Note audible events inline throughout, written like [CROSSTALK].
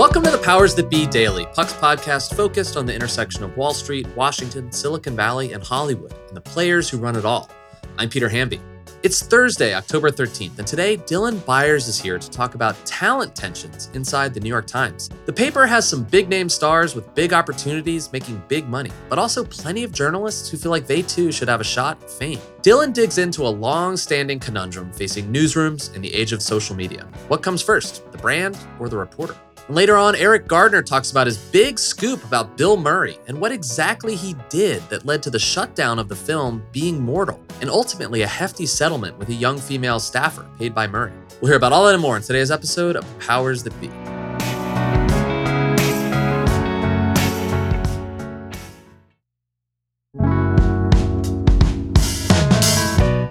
Welcome to the Powers That Be Daily, Puck's podcast focused on the intersection of Wall Street, Washington, Silicon Valley, and Hollywood, and the players who run it all. I'm Peter Hamby. It's Thursday, October 13th, and today Dylan Byers is here to talk about talent tensions inside the New York Times. The paper has some big name stars with big opportunities making big money, but also plenty of journalists who feel like they too should have a shot at fame. Dylan digs into a long standing conundrum facing newsrooms in the age of social media. What comes first, the brand or the reporter? And later on, Eric Gardner talks about his big scoop about Bill Murray and what exactly he did that led to the shutdown of the film Being Mortal, and ultimately a hefty settlement with a young female staffer paid by Murray. We'll hear about all that and more in today's episode of Powers That Be.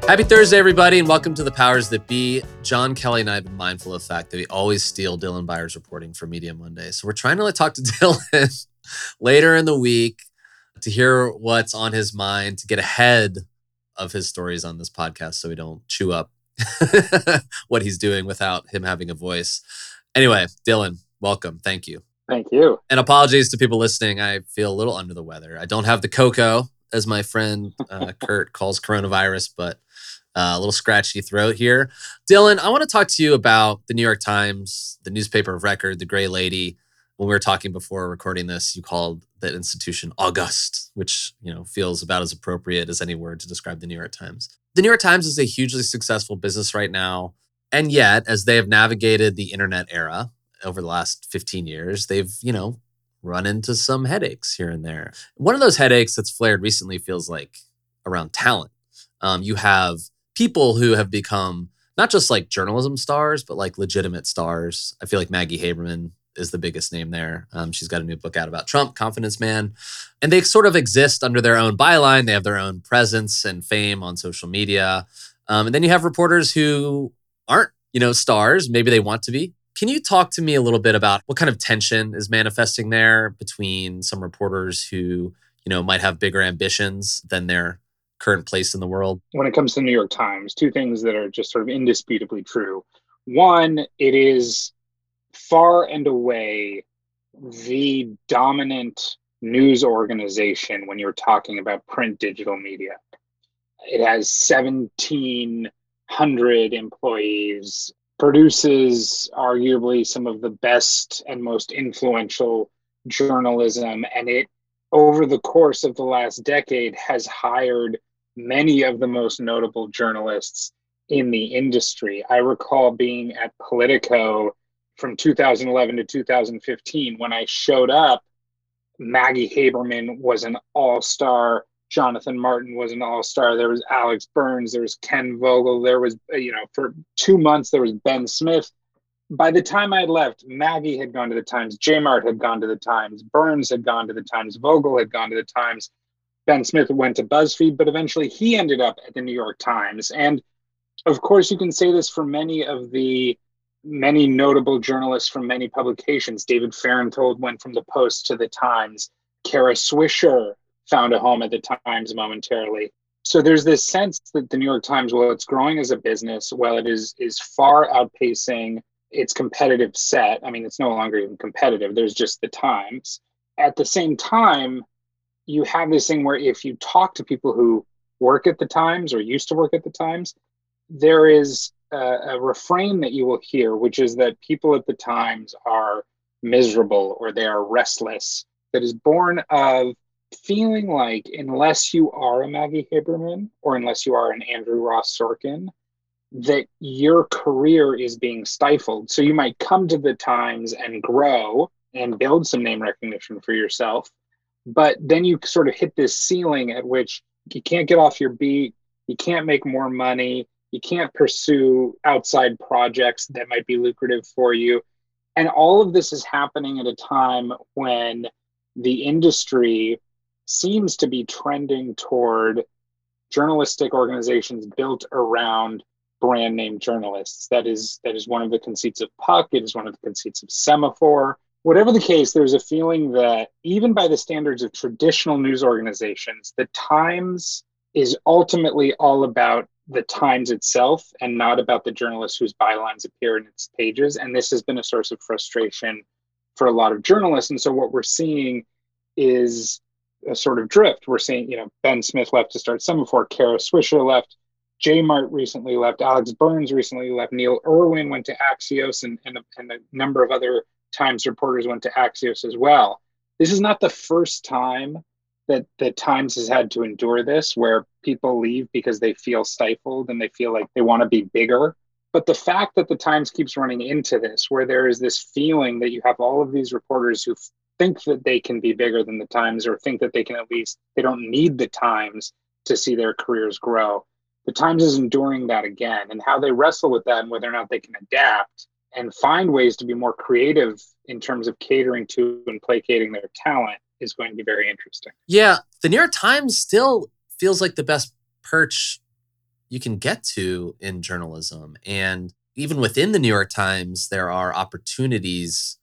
Happy Thursday, everybody, and welcome to the Powers That Be. John Kelly and I have been mindful of the fact that we always steal Dylan Byers' reporting for Media Monday. So we're trying to like, talk to [LAUGHS] Dylan later in the week to hear what's on his mind, to get ahead of his stories on this podcast so we don't chew up [LAUGHS] what he's doing without him having a voice. Anyway, Dylan, welcome. Thank you. Thank you. And apologies to people listening. I feel a little under the weather. I don't have the cocoa, as my friend uh, [LAUGHS] Kurt calls coronavirus, but a little scratchy throat here. Dylan, I want to talk to you about the New York Times, the newspaper of record, the Gray Lady. When we were talking before recording this, you called that institution august, which you know feels about as appropriate as any word to describe the New York Times. The New York Times is a hugely successful business right now, and yet, as they have navigated the internet era over the last 15 years, they've you know run into some headaches here and there. One of those headaches that's flared recently feels like around talent. Um, you have people who have become not just like journalism stars, but like legitimate stars. I feel like Maggie Haberman is the biggest name there. Um, she's got a new book out about Trump, Confidence Man. And they sort of exist under their own byline. They have their own presence and fame on social media. Um, and then you have reporters who aren't, you know, stars. Maybe they want to be. Can you talk to me a little bit about what kind of tension is manifesting there between some reporters who, you know, might have bigger ambitions than their current place in the world? When it comes to the New York Times, two things that are just sort of indisputably true. One, it is far and away the dominant news organization when you're talking about print digital media. It has 1,700 employees, produces arguably some of the best and most influential journalism, and it, over the course of the last decade, has hired many of the most notable journalists in the industry. I recall being at Politico from 2011 to 2015 when I showed up. Maggie Haberman was an all star. Jonathan Martin was an all star. There was Alex Burns. There was Ken Vogel. There was, uh, you know, for two months, there was Ben Smith. By the time I left, Maggie had gone to the Times. J Mart had gone to the Times. Burns had gone to the Times. Vogel had gone to the Times. Ben Smith went to BuzzFeed, but eventually he ended up at the New York Times. And of course, you can say this for many of the many notable journalists from many publications. David Fahrenthold went from the Post to the Times. Kara Swisher found a home at the Times momentarily. So there's this sense that the New York Times, while it's growing as a business, while it is is far outpacing its competitive set. I mean, it's no longer even competitive. There's just the Times. At the same time, you have this thing where if you talk to people who work at the Times or used to work at the Times, there is a, a, refrain that you will hear, which is that people at the Times are miserable or they are restless, that is born of feeling like unless you are a Maggie Haberman or unless you are an Andrew Ross Sorkin, that your career is being stifled. So you might come to the Times and grow and build some name recognition for yourself but then you sort of hit this ceiling at which you can't get off your beat, you can't make more money, you can't pursue outside projects that might be lucrative for you. And all of this is happening at a time when the industry seems to be trending toward journalistic organizations built around brand name journalists. That is that is one of the conceits of Puck. It is one of the conceits of Semafor whatever the case, there's a feeling that even by the standards of traditional news organizations, the Times is ultimately all about the Times itself and not about the journalists whose bylines appear in its pages. And this has been a source of frustration for a lot of journalists. And so what we're seeing is a sort of drift. We're seeing, you know, Ben Smith left to start Semafor, Kara Swisher left, J Mart recently left, Alex Burns recently left, Neil Irwin went to Axios, and, and, a, and a number of other Times reporters went to Axios as well. This is not the first time that the Times has had to endure this, where people leave because they feel stifled and they feel like they want to be bigger. But the fact that the Times keeps running into this, where there is this feeling that you have all of these reporters who think that they can be bigger than the Times or think that they can at least, they don't need the Times to see their careers grow. The Times is enduring that again, and how they wrestle with that and whether or not they can adapt and find ways to be more creative in terms of catering to and placating their talent is going to be very interesting. Yeah, the New York Times still feels like the best perch you can get to in journalism. And even within the New York Times, there are opportunities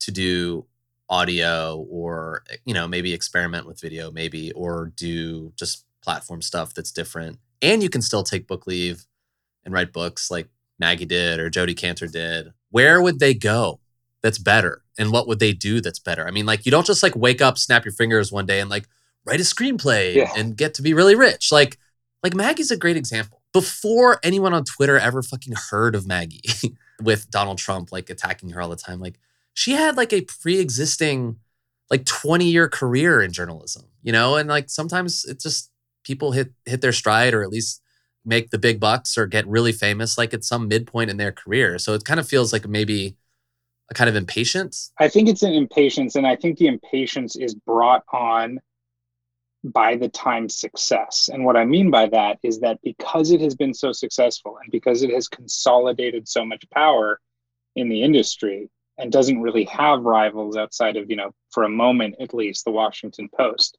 to do audio or, you know, maybe experiment with video, maybe, or do just platform stuff that's different. And you can still take book leave and write books like Maggie did or Jodi Kantor did. Where would they go that's better? And what would they do that's better? I mean, like, you don't just like wake up, snap your fingers one day and like write a screenplay yeah. and get to be really rich. Like, like Maggie's a great example. Before anyone on Twitter ever fucking heard of Maggie [LAUGHS] with Donald Trump like attacking her all the time, like she had like a pre-existing like 20 year career in journalism, you know? And like sometimes it just people hit hit their stride or at least make the big bucks or get really famous like at some midpoint in their career. So it kind of feels like maybe a kind of impatience. I think it's an impatience and I think the impatience is brought on by the time success. And what I mean by that is that because it has been so successful and because it has consolidated so much power in the industry and doesn't really have rivals outside of, you know, for a moment at least, the Washington Post,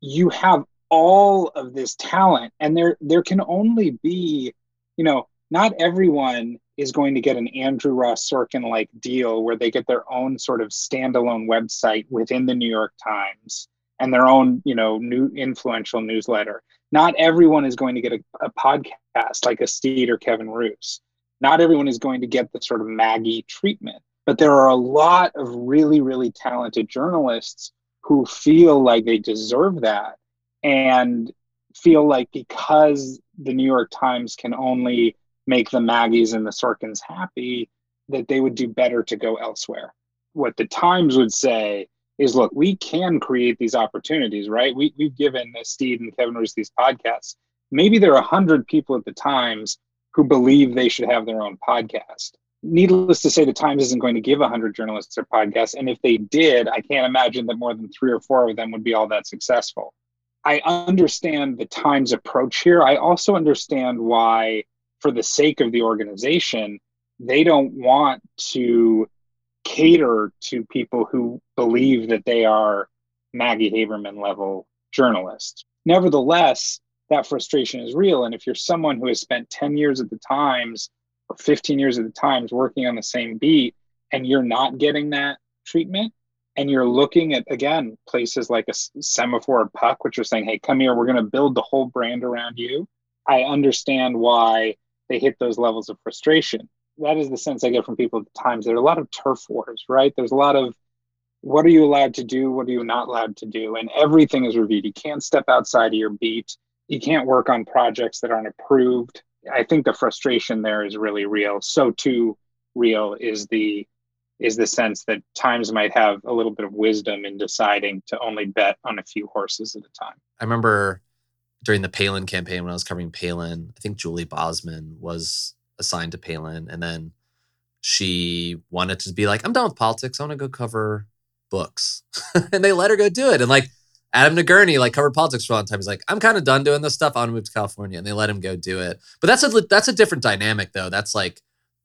you have all of this talent and there there can only be, you know, not everyone is going to get an Andrew Ross Sorkin like deal where they get their own sort of standalone website within the New York Times and their own, you know, new influential newsletter. Not everyone is going to get a, a podcast like Astead or Kevin Roose. Not everyone is going to get the sort of Maggie treatment. But there are a lot of really, really talented journalists who feel like they deserve that and feel like because the New York Times can only make the Maggies and the Sorkins happy, that they would do better to go elsewhere. What the Times would say is look, we can create these opportunities, right? We, we've given Steve and Kevin Roose these podcasts. Maybe there are 100 people at the Times who believe they should have their own podcast. Needless to say, the Times isn't going to give 100 journalists their podcasts. And if they did, I can't imagine that more than three or four of them would be all that successful. I understand the Times approach here. I also understand why, for the sake of the organization, they don't want to cater to people who believe that they are Maggie Haberman level journalists. Nevertheless, that frustration is real. And if you're someone who has spent 10 years at the Times or 15 years at the Times working on the same beat and you're not getting that treatment, and you're looking at again places like a Semafor puck which are saying hey come here we're going to build the whole brand around you i understand why they hit those levels of frustration that is the sense I get from people at the times. There are a lot of turf wars, right? There's a lot of what are you allowed to do? What are you not allowed to do? And everything is reviewed. You can't step outside of your beat. You can't work on projects that aren't approved. I think the frustration there is really real. So too real is the is the sense that times might have a little bit of wisdom in deciding to only bet on a few horses at a time. I remember during the Palin campaign when I was covering Palin, I think Julie Bosman was assigned to Palin, and then she wanted to be like, I'm done with politics. I want to go cover books, [LAUGHS] and they let her go do it. And like Adam Nagourney, like covered politics for a long time. He's like, I'm kind of done doing this stuff. I want to move to California, and they let him go do it. But that's a that's a different dynamic, though. That's like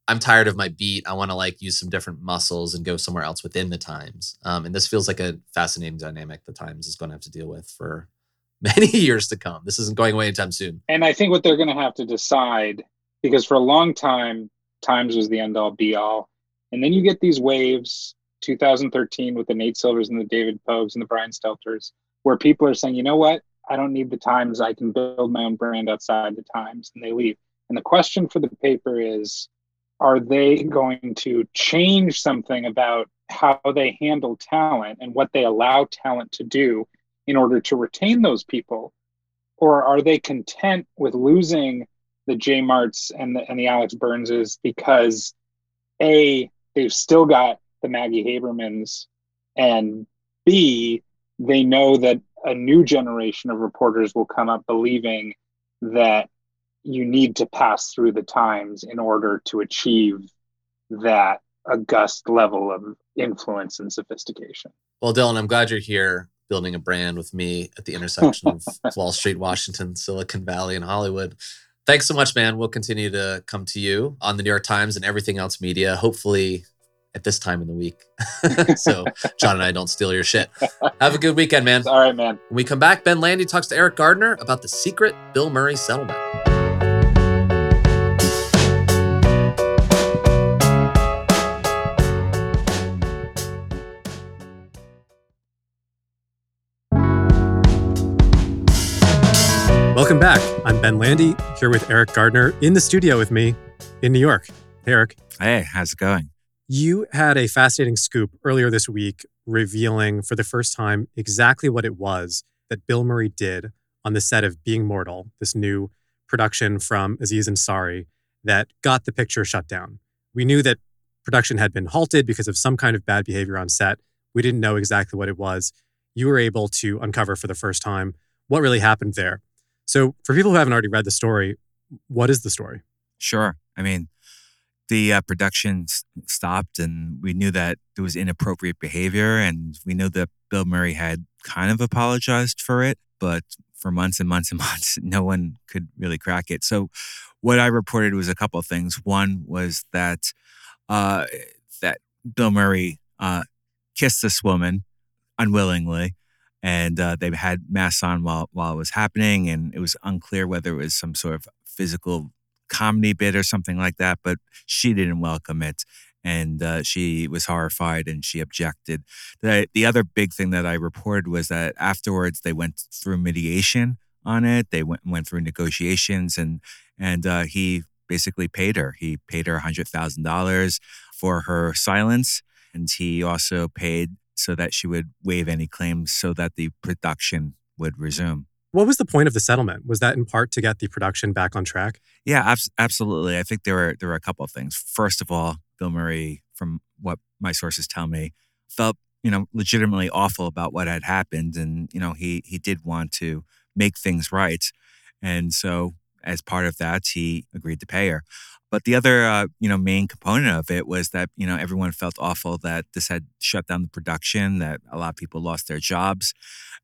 I'm tired of my beat. I want to like use some different muscles and go somewhere else within the Times. Um, and this feels like a fascinating dynamic the Times is going to have to deal with for [LAUGHS] many years to come. This isn't going away anytime soon. And I think what they're going to have to decide because for a long time, Times was the end all be all. And then you get these waves, 2013 with the Nate Silvers and the David Pogues and the Brian Stelters, where people are saying, you know what? I don't need the Times. I can build my own brand outside the Times. And they leave. And the question for the paper is are they going to change something about how they handle talent and what they allow talent to do in order to retain those people? Or are they content with losing the J Marts and the, and the Alex Burnses because A, they've still got the Maggie Habermans, and B, they know that a new generation of reporters will come up believing that you need to pass through the times in order to achieve that august level of influence and sophistication. Well, Dylan, I'm glad you're here building a brand with me at the intersection of [LAUGHS] Wall Street, Washington, Silicon Valley, and Hollywood. Thanks so much, man. We'll continue to come to you on the New York Times and everything else media, hopefully at this time in the week. [LAUGHS] so John and I don't steal your shit. Have a good weekend, man. All right, man. When we come back, Ben Landy talks to Eriq Gardner about the secret Bill Murray settlement. Welcome back. I'm Ben Landy here with Eriq Gardner in the studio with me in New York. Hey, Eriq. Hey, how's it going? You had a fascinating scoop earlier this week revealing for the first time exactly what it was that Bill Murray did on the set of Being Mortal, this new production from Aziz Ansari that got the picture shut down. We knew that production had been halted because of some kind of bad behavior on set. We didn't know exactly what it was. You were able to uncover for the first time what really happened there. So, for people who haven't already read the story, what is the story? Sure. I mean, the uh, production stopped, and we knew that there was inappropriate behavior, and we knew that Bill Murray had kind of apologized for it, but for months and months and [LAUGHS] months, no one could really crack it. So, what I reported was a couple of things. One was that uh, that Bill Murray uh, kissed this woman unwillingly, and uh, they had masks on while while it was happening, and it was unclear whether it was some sort of physical comedy bit or something like that. But she didn't welcome it, and uh, she was horrified and she objected. The the other big thing that I reported was that afterwards they went through mediation on it. They went went through negotiations, and and uh, he basically paid her. He paid her hundred thousand dollars for her silence, and he also paid so that she would waive any claims so that the production would resume. What was the point of the settlement? Was that in part to get the production back on track? Yeah, abs- absolutely. I think there were there were a couple of things. First of all, Bill Murray, from what my sources tell me, felt you know legitimately awful about what had happened, and you know he he did want to make things right, and so as part of that, he agreed to pay her. But the other, uh, you know, main component of it was that you know everyone felt awful that this had shut down the production, that a lot of people lost their jobs,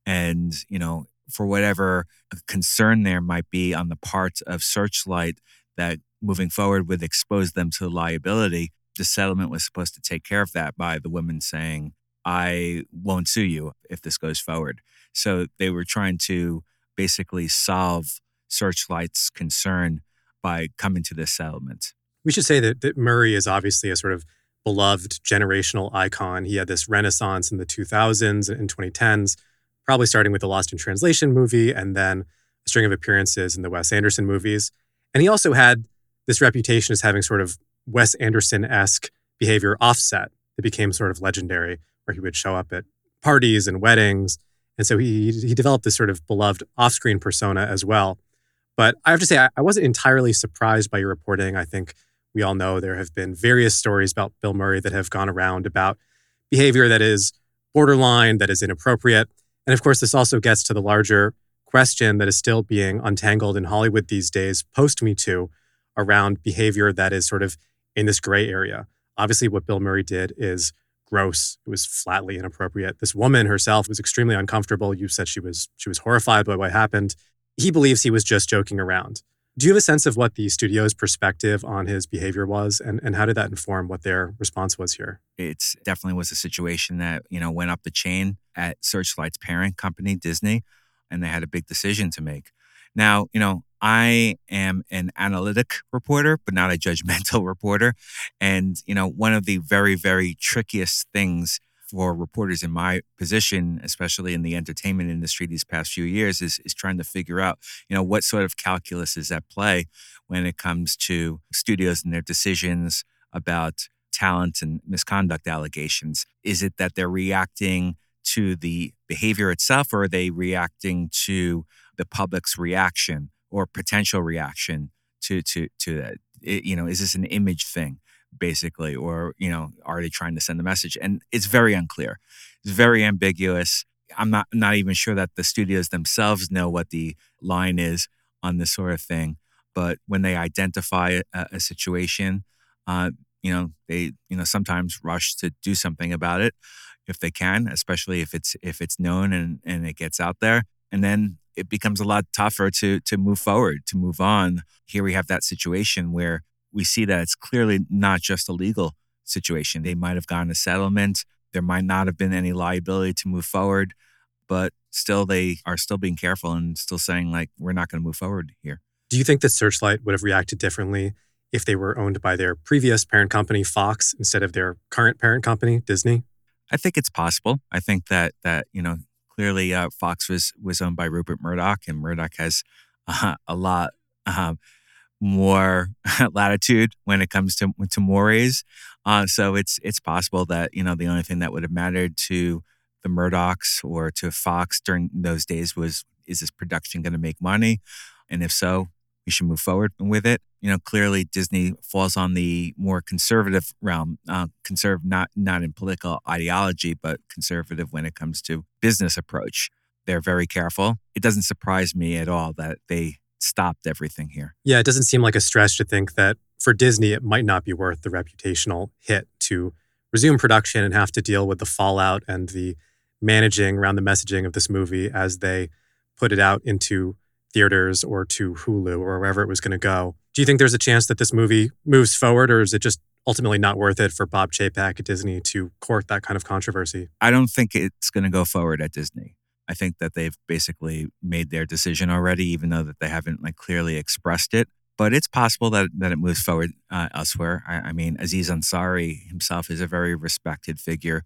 and you know, for whatever concern there might be on the part of Searchlight that moving forward would expose them to liability, the settlement was supposed to take care of that by the women saying, "I won't sue you if this goes forward." So they were trying to basically solve Searchlight's concern by coming to this settlement. We should say that, that Murray is obviously a sort of beloved generational icon. He had this renaissance in the 2000s and 2010s, probably starting with the Lost in Translation movie and then a string of appearances in the Wes Anderson movies. And he also had this reputation as having sort of Wes Anderson esque behavior offset that became sort of legendary, where he would show up at parties and weddings. And so he, he developed this sort of beloved off screen persona as well. But I have to say, I, wasn't entirely surprised by your reporting. I think we all know there have been various stories about Bill Murray that have gone around about behavior that is borderline, that is inappropriate. And of course, this also gets to the larger question that is still being untangled in Hollywood these days, post Me Too, around behavior that is sort of in this gray area. Obviously, what Bill Murray did is gross. It was flatly inappropriate. This woman herself was extremely uncomfortable. You said she was she was horrified by what happened. He believes he was just joking around. Do you have a sense of what the studio's perspective on his behavior was, and, and how did that inform what their response was here? It definitely was a situation that you know went up the chain at Searchlight's parent company, Disney, and they had a big decision to make. Now, you know, I am an analytic reporter, but not a judgmental [LAUGHS] reporter, and you know, one of the very, very trickiest things for reporters in my position, especially in the entertainment industry these past few years, is, is trying to figure out, you know, what sort of calculus is at play when it comes to studios and their decisions about talent and misconduct allegations? Is it that they're reacting to the behavior itself, or are they reacting to the public's reaction or potential reaction to to to that? It, you know, is this an image thing? Basically or you know are they trying to send a message? And it's very unclear. It's very ambiguous. I'm not not even sure that the studios themselves know what the line is on this sort of thing. But when they identify a, a situation uh, you know they you know sometimes rush to do something about it if they can especially if it's if it's known and and it gets out there. And then it becomes a lot tougher to to move forward to move on. Here we have that situation where we see that it's clearly not just a legal situation. They might have gotten a settlement. There might not have been any liability to move forward, but still they are still being careful and still saying like we're not going to move forward here. Do you think that Searchlight would have reacted differently if they were owned by their previous parent company Fox instead of their current parent company Disney? I think it's possible. I think that that you know clearly uh, Fox was was owned by Rupert Murdoch, and Murdoch has uh, a lot uh, more [LAUGHS] latitude when it comes to to mores. Uh, so it's it's possible that you know the only thing that would have mattered to the Murdochs or to Fox during those days was is this production going to make money, and if so, we should move forward with it. You know, clearly Disney falls on the more conservative realm, uh, not not in political ideology, but conservative when it comes to business approach. They're very careful. It doesn't surprise me at all that they stopped everything here. Yeah, it doesn't seem like a stretch to think that for Disney, it might not be worth the reputational hit to resume production and have to deal with the fallout and the managing around the messaging of this movie as they put it out into theaters or to Hulu or wherever it was going to go. Do you think there's a chance that this movie moves forward, or is it just ultimately not worth it for Bob Chapek at Disney to court that kind of controversy? I don't think it's going to go forward at Disney. I think that they've basically made their decision already, even though that they haven't like clearly expressed it. But it's possible that that it moves forward uh, elsewhere. I, I, mean, Aziz Ansari himself is a very respected figure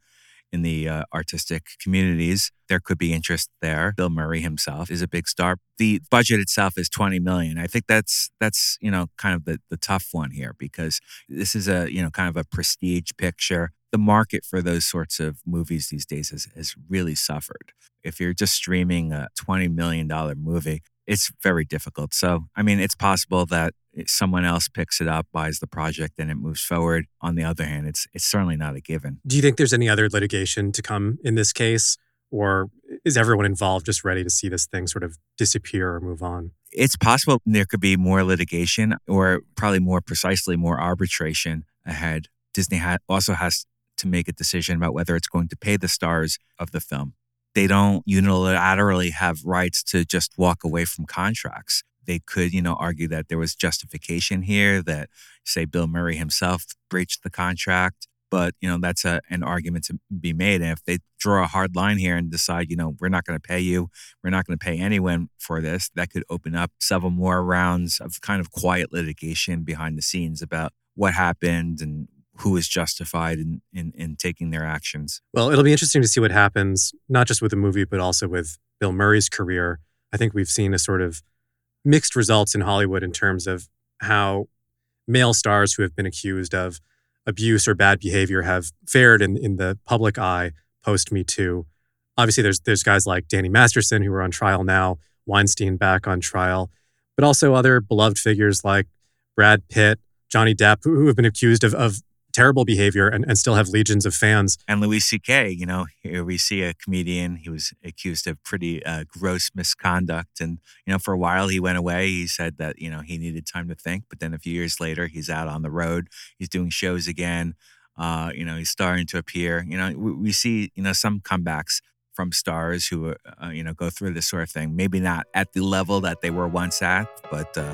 in the uh, artistic communities. There could be interest there. Bill Murray himself is a big star. The budget itself is 20 million. I think that's that's you know kind of the the tough one here because this is a you know kind of a prestige picture the market for those sorts of movies these days has, has really suffered. If you're just streaming a $20 million movie, it's very difficult. So, I mean, it's possible that someone else picks it up, buys the project, and it moves forward. On the other hand, it's it's certainly not a given. Do you think there's any other litigation to come in this case, or is everyone involved just ready to see this thing sort of disappear or move on? It's possible there could be more litigation, or probably more precisely, more arbitration ahead. Disney ha- also has to make a decision about whether it's going to pay the stars of the film. They don't unilaterally have rights to just walk away from contracts. They could, you know, argue that there was justification here, that say Bill Murray himself breached the contract. But, you know, that's a, an argument to be made. And if they draw a hard line here and decide, you know, we're not going to pay you, we're not going to pay anyone for this, that could open up several more rounds of kind of quiet litigation behind the scenes about what happened and who is justified in, in, in taking their actions. Well, it'll be interesting to see what happens, not just with the movie, but also with Bill Murray's career. I think we've seen a sort of mixed results in Hollywood in terms of how male stars who have been accused of abuse or bad behavior have fared in, in the public eye post Me Too. Obviously, there's there's guys like Danny Masterson who are on trial now, Weinstein back on trial, but also other beloved figures like Brad Pitt, Johnny Depp, who, have been accused of, of terrible behavior and, and still have legions of fans. And Louis C.K., you know, here we see a comedian. He was accused of pretty uh, gross misconduct. And, you know, for a while he went away. He said that, you know, he needed time to think. But then a few years later, he's out on the road. He's doing shows again. Uh, you know, he's starting to appear. You know, we, we see, you know, some comebacks from stars who, uh, you know, go through this sort of thing. Maybe not at the level that they were once at, but, uh,